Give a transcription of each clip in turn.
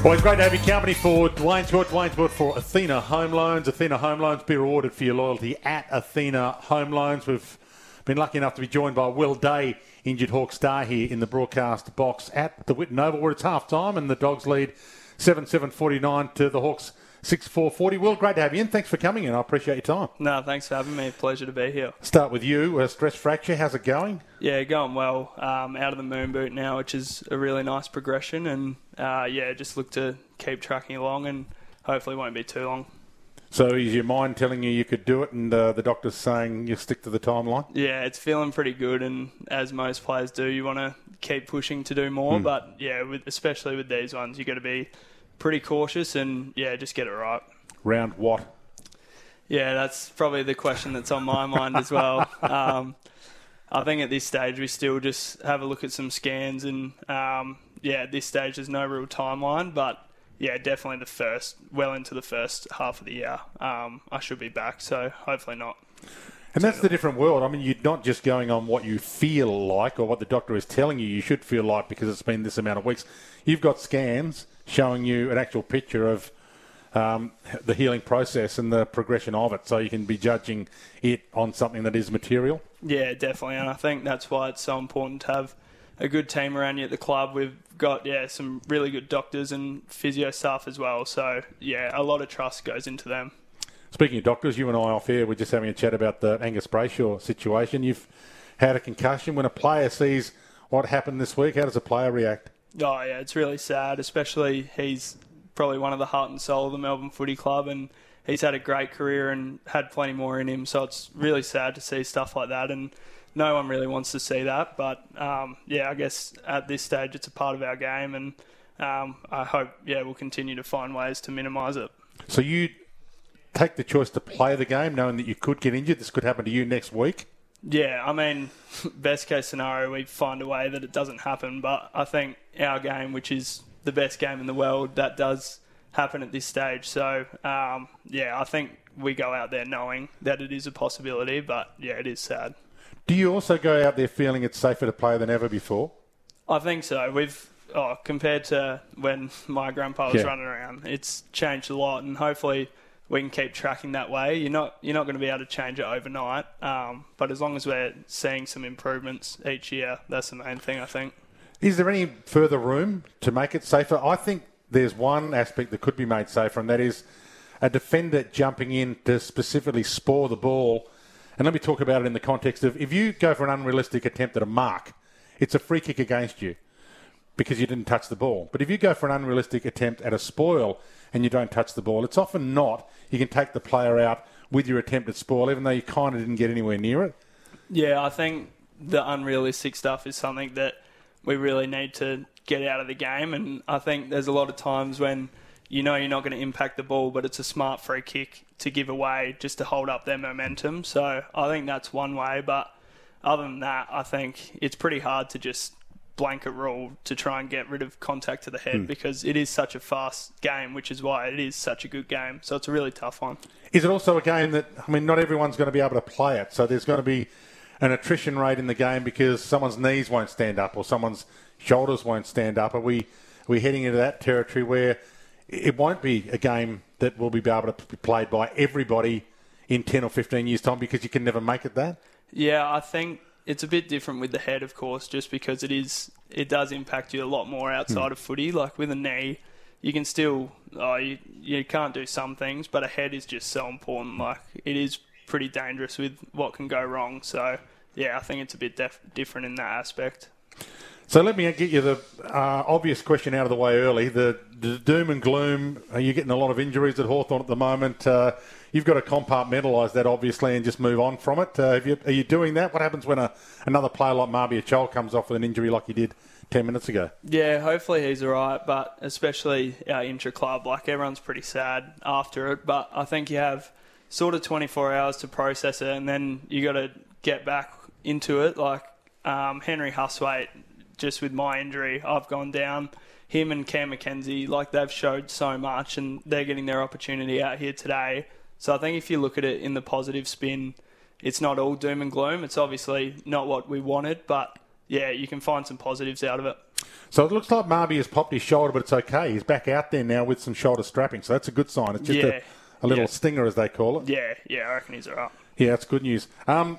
Well, it's great to have your company for Dwayne's Short. Dwayne's bought for Athena Home Loans. Athena Home Loans, be rewarded for your loyalty at Athena Home Loans. We've been lucky enough to be joined by Will Day, injured Hawk star here in the broadcast box at the Whitten Oval, where it's half time and the Dogs lead 7 7 49 to the Hawks 6 4 40. Will, great to have you in. Thanks for coming in. I appreciate your time. No, thanks for having me. Pleasure to be here. Start with you. A stress fracture. How's it going? Yeah, going well. Um, out of the moon boot now, which is a really nice progression. And uh, yeah, just look to keep tracking along and hopefully won't be too long. So is your mind telling you you could do it, and uh, the doctor's saying you stick to the timeline? Yeah, it's feeling pretty good, and as most players do, you want to keep pushing to do more. Hmm. But yeah, with, especially with these ones, you got to be pretty cautious and yeah, just get it right. Round what? Yeah, that's probably the question that's on my mind as well. Um, I think at this stage we still just have a look at some scans, and um, yeah, at this stage there's no real timeline, but yeah, definitely the first, well into the first half of the year, um, I should be back. So hopefully not. And that's the different world. I mean, you're not just going on what you feel like or what the doctor is telling you you should feel like because it's been this amount of weeks. You've got scans showing you an actual picture of um, the healing process and the progression of it, so you can be judging it on something that is material. Yeah, definitely, and I think that's why it's so important to have a good team around you at the club. We've got yeah some really good doctors and physio staff as well. So yeah, a lot of trust goes into them. Speaking of doctors, you and I off here, we're just having a chat about the Angus Brayshaw situation. You've had a concussion. When a player sees what happened this week, how does a player react? Oh yeah, it's really sad. Especially he's probably one of the heart and soul of the Melbourne Footy Club, and he's had a great career and had plenty more in him. So it's really sad to see stuff like that, and no one really wants to see that. But um, yeah, I guess at this stage it's a part of our game, and um, I hope yeah we'll continue to find ways to minimise it. So you take the choice to play the game, knowing that you could get injured. This could happen to you next week. Yeah, I mean, best case scenario, we find a way that it doesn't happen. But I think our game, which is the best game in the world, that does happen at this stage. So, um, yeah, I think we go out there knowing that it is a possibility. But yeah, it is sad. Do you also go out there feeling it's safer to play than ever before? I think so. We've oh, compared to when my grandpa was Yeah. running around, it's changed a lot, and hopefully we can keep tracking that way. You're not you're not going to be able to change it overnight, um, but as long as we're seeing some improvements each year, that's the main thing. I think. Is there any further room to make it safer? I think there's one aspect that could be made safer, and that is a defender jumping in to specifically spoil the ball. And let me talk about it in the context of if you go for an unrealistic attempt at a mark, it's a free kick against you because you didn't touch the ball. But if you go for an unrealistic attempt at a spoil and you don't touch the ball, it's often not. You can take the player out with your attempt at spoil, even though you kind of didn't get anywhere near it. Yeah, I think the unrealistic stuff is something that we really need to get out of the game. And I think there's a lot of times when you know you're not going to impact the ball, but it's a smart free kick to give away just to hold up their momentum. So I think that's one way. But other than that, I think it's pretty hard to just blanket rule to try and get rid of contact to the head hmm. because it is such a fast game, which is why it is such a good game. So it's a really tough one. Is it also a game that, I mean, not everyone's going to be able to play it, so there's going to be an attrition rate in the game because someone's knees won't stand up or someone's shoulders won't stand up. Are we, are we heading into that territory where it won't be a game that will be able to be played by everybody in 10 or 15 years' time because you can never make it that? Yeah, I think it's a bit different with the head, of course, just because it is it does impact you a lot more outside Hmm. of footy. Like with a knee, you can still oh, you you can't do some things, but a head is just so important. Like it is pretty dangerous with what can go wrong. So yeah, I think it's a bit def- different in that aspect. So let me get you the uh, obvious question out of the way early. The, the doom and gloom. Are you getting a lot of injuries at Hawthorn at the moment? Uh, you've got to compartmentalise that, obviously, and just move on from it. Uh, you, are you doing that? What happens when a, another player like Mabior Chol comes off with an injury like he did 10 minutes ago. Yeah, hopefully he's all right, but especially our intra club, like everyone's pretty sad after it. But I think you have sort of 24 hours to process it, and then you got to get back into it. Like um, Henry Hustwaite, just with my injury, I've gone down. Him and Cam Mackenzie, like they've showed so much, and they're getting their opportunity out here today. So I think if you look at it in the positive spin, it's not all doom and gloom. It's obviously not what we wanted, but yeah, you can find some positives out of it. So it looks like Marby has popped his shoulder, but it's okay. He's back out there now with some shoulder strapping, so that's a good sign. It's just Yeah. a, a little Yeah. stinger, as they call it. Yeah, yeah, I reckon he's all right. Yeah, that's good news. Um,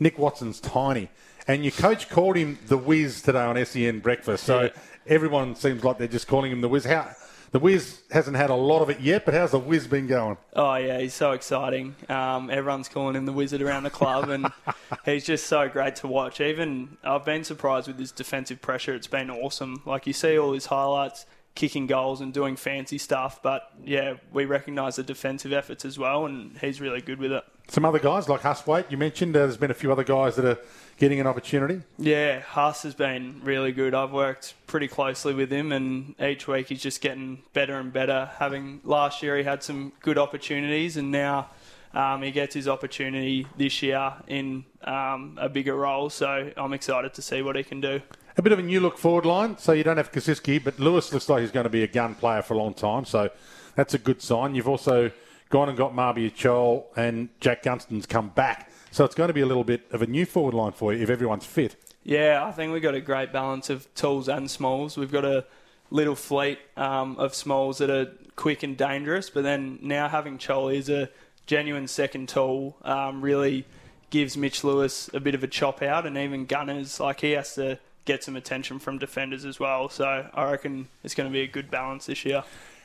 Nick Watson's tiny, and your coach called him the Whiz today on SEN Breakfast. So Yeah. everyone seems like they're just calling him the Whiz. How the Whiz hasn't had a lot of it yet, but how's the Whiz been going? Oh yeah, he's so exciting. Um, everyone's calling him the wizard around the club, and he's just so great to watch. Even I've been surprised with his defensive pressure. It's been awesome. Like you see all his highlights, kicking goals and doing fancy stuff. But yeah, we recognise the defensive efforts as well, and he's really good with it. Some other guys like Hustwaite, you mentioned. Uh, there's been a few other guys that are getting an opportunity. Yeah, Huss has been really good. I've worked pretty closely with him, and each week he's just getting better and better. Having last year, he had some good opportunities, and now um, he gets his opportunity this year in um, a bigger role. So I'm excited to see what he can do. A bit of a new look forward line, so you don't have Koschitzke, but Lewis looks like he's going to be a gun player for a long time, so that's a good sign. You've also gone and got Marby Chol and Jack Gunston's come back, so it's going to be a little bit of a new forward line for you if everyone's fit. Yeah, I think we've got a great balance of talls and smalls. We've got a little fleet um, of smalls that are quick and dangerous, but then now having Choli is a genuine second tall um, really gives Mitch Lewis a bit of a chop out, and even Gunners, like he has to get some attention from defenders as well. So I reckon it's going to be a good balance this year.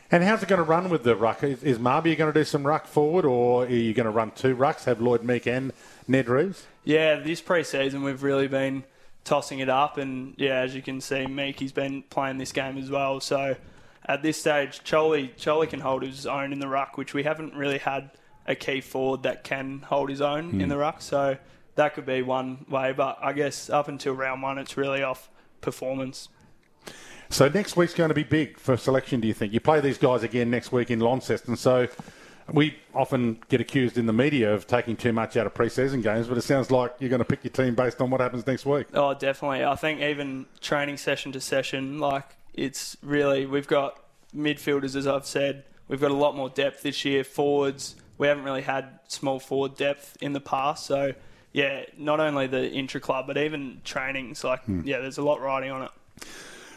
And how's it going to run with the ruck? Is, is Marby going to do some ruck forward, or are you going to run two rucks, have Lloyd Meek and Ned Reeves? Yeah, this pre-season we've really been tossing it up, and yeah, as you can see, Meeky's been playing this game as well. So at this stage, Choli Choli can hold his own in the ruck, which we haven't really had a key forward that can hold his own in hmm. the ruck. So that could be one way, but I guess up until round one, it's really off performance. So next week's going to be big for selection, do you think? You play these guys again next week in Launceston, so we often get accused in the media of taking too much out of pre-season games, but it sounds like you're going to pick your team based on what happens next week. Oh, definitely. I think even training session to session, like it's really we've got midfielders, as I've said, we've got a lot more depth this year. Forwards, we haven't really had small forward depth in the past, so yeah, not only the intra club, but even trainings. Like hmm. yeah, there's a lot riding on it.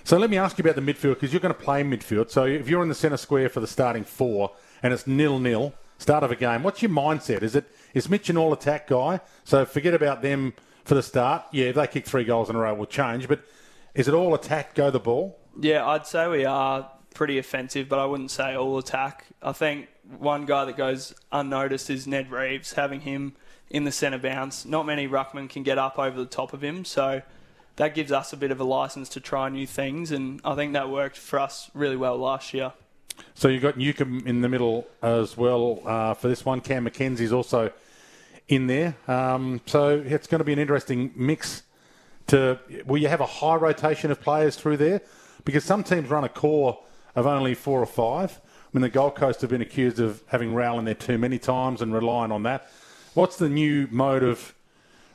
So let me ask you about the midfield because you're going to play midfield. So if you're in the centre square for the starting four and it's nil-nil start of a game, what's your mindset? Is it is Mitch an all-attack guy? So forget about them for the start. Yeah, if they kick three goals in a row, we'll change. But is it all attack, go the ball? Yeah, I'd say we are pretty offensive, but I wouldn't say all attack. I think one guy that goes unnoticed is Ned Reeves, having him in the centre bounce. Not many ruckmen can get up over the top of him, so that gives us a bit of a license to try new things, and I think that worked for us really well last year. So you've got Newcombe in the middle as well uh, for this one. Cam Mackenzie's also in there. Um, so it's going to be an interesting mix. To will you have a high rotation of players through there? Because some teams run a core of only four or five. I mean, the Gold Coast have been accused of having Rowell in there too many times and relying on that. What's the new mode of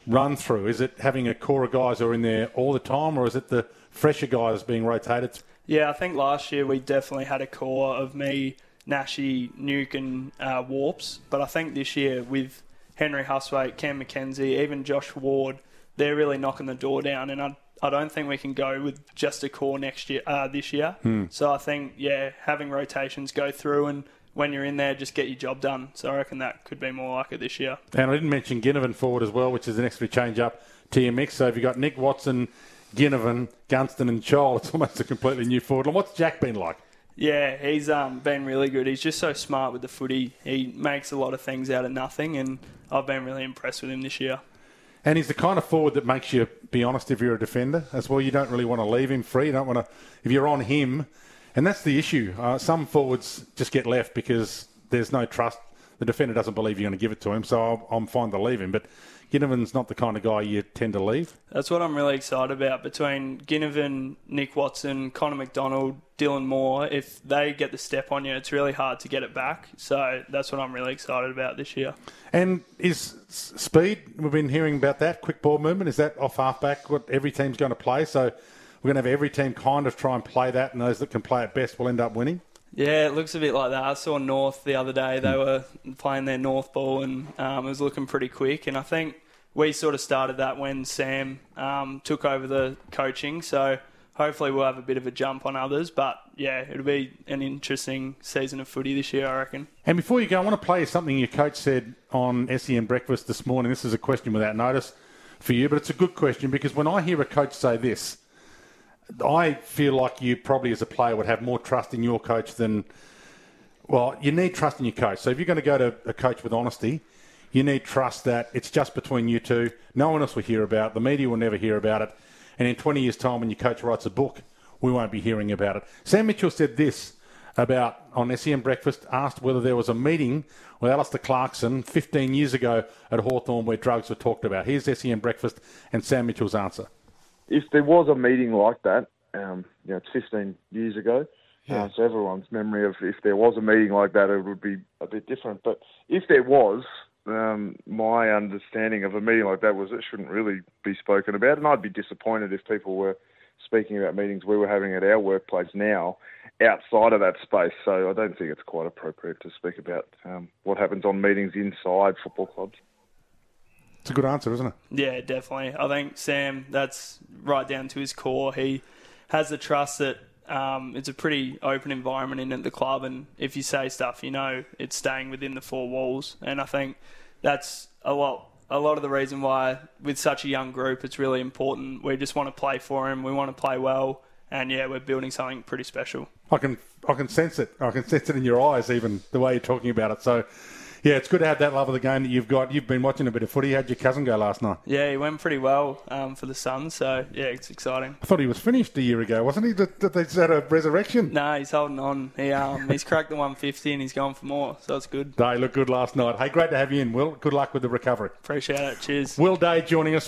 run through? Is it having a core of guys who are in there all the time, or is it the fresher guys being rotated? Yeah, I think last year we definitely had a core of me, Nashi, Nuke, and uh, Warps. But I think this year with Henry Hustwaite, Cam Mackenzie, even Josh Ward, they're really knocking the door down. And I, I don't think we can go with just a core next year, uh, this year. So I think yeah, having rotations go through and when you're in there, just get your job done. So I reckon that could be more like it this year. And I didn't mention Ginnivan forward as well, which is an extra change up to your mix. So if you've got Nick Watson, Ginnivan, Gunston, and Chol, it's almost a completely new forward line. What's Jack been like? Yeah, he's um, been really good. He's just so smart with the footy. He makes a lot of things out of nothing, and I've been really impressed with him this year. And he's the kind of forward that makes you be honest if you're a defender as well. You don't really want to leave him free. You don't want to, if you're on him, and that's the issue. Uh, some forwards just get left because there's no trust the defender doesn't believe you're going to give it to him, so I'll, I'm fine to leave him. But Ginnivan's not the kind of guy you tend to leave. That's what I'm really excited about. Between Ginnivan, Nick Watson, Connor Macdonald, Dylan Moore, if they get the step on you, it's really hard to get it back. So that's what I'm really excited about this year. And is speed? We've been hearing about that quick ball movement. Is that off halfback? What every team's going to play? So we're going to have every team kind of try and play that, and those that can play it best will end up winning. Yeah, it looks a bit like that. I saw North the other day. They were playing their North ball, and um, it was looking pretty quick. And I think we sort of started that when Sam um, took over the coaching. So hopefully we'll have a bit of a jump on others. But yeah, it'll be an interesting season of footy this year, I reckon. And before you go, I want to play something your coach said on SEN Breakfast this morning. This is a question without notice for you, but it's a good question because when I hear a coach say this, I feel like you probably as a player would have more trust in your coach than. Well, you need trust in your coach. So if you're going to go to a coach with honesty, you need trust that it's just between you two. No one else will hear about it. The media will never hear about it. And in 20 years' time, when your coach writes a book, we won't be hearing about it. Sam Mitchell said this about on SEN Breakfast, asked whether there was a meeting with Alastair Clarkson 15 years ago at Hawthorn where drugs were talked about. Here's SEN Breakfast and Sam Mitchell's answer if there was a meeting like that, um, you know, it's 15 years ago. Yeah. Uh, so everyone's memory of if there was a meeting like that, it would be a bit different. But if there was, um, my understanding of a meeting like that was it shouldn't really be spoken about, and I'd be disappointed if people were speaking about meetings we were having at our workplace now outside of that space. So I don't think it's quite appropriate to speak about um, what happens on meetings inside football clubs. It's a good answer, isn't it? Yeah, definitely. I think Sam, that's right down to his core. He has the trust that um, it's a pretty open environment in at the club, and if you say stuff, you know it's staying within the four walls. And I think that's a lot. A lot of the reason why, with such a young group, it's really important. We just want to play for him. We want to play well, and yeah, we're building something pretty special. I can I can sense it. I can sense it in your eyes, even the way you're talking about it. So yeah, it's good to have that love of the game that you've got. You've been watching a bit of footy. How'd your cousin go last night? Yeah, he went pretty well um, for the Suns, so yeah, it's exciting. I thought he was finished a year ago, wasn't he? That, that they had a resurrection? No, he's holding on. He um, he's cracked the 150 and he's going for more, so it's good. Day looked good last night. Hey, great to have you in, Will. Good luck with the recovery. Appreciate it. Cheers. Will Day joining us.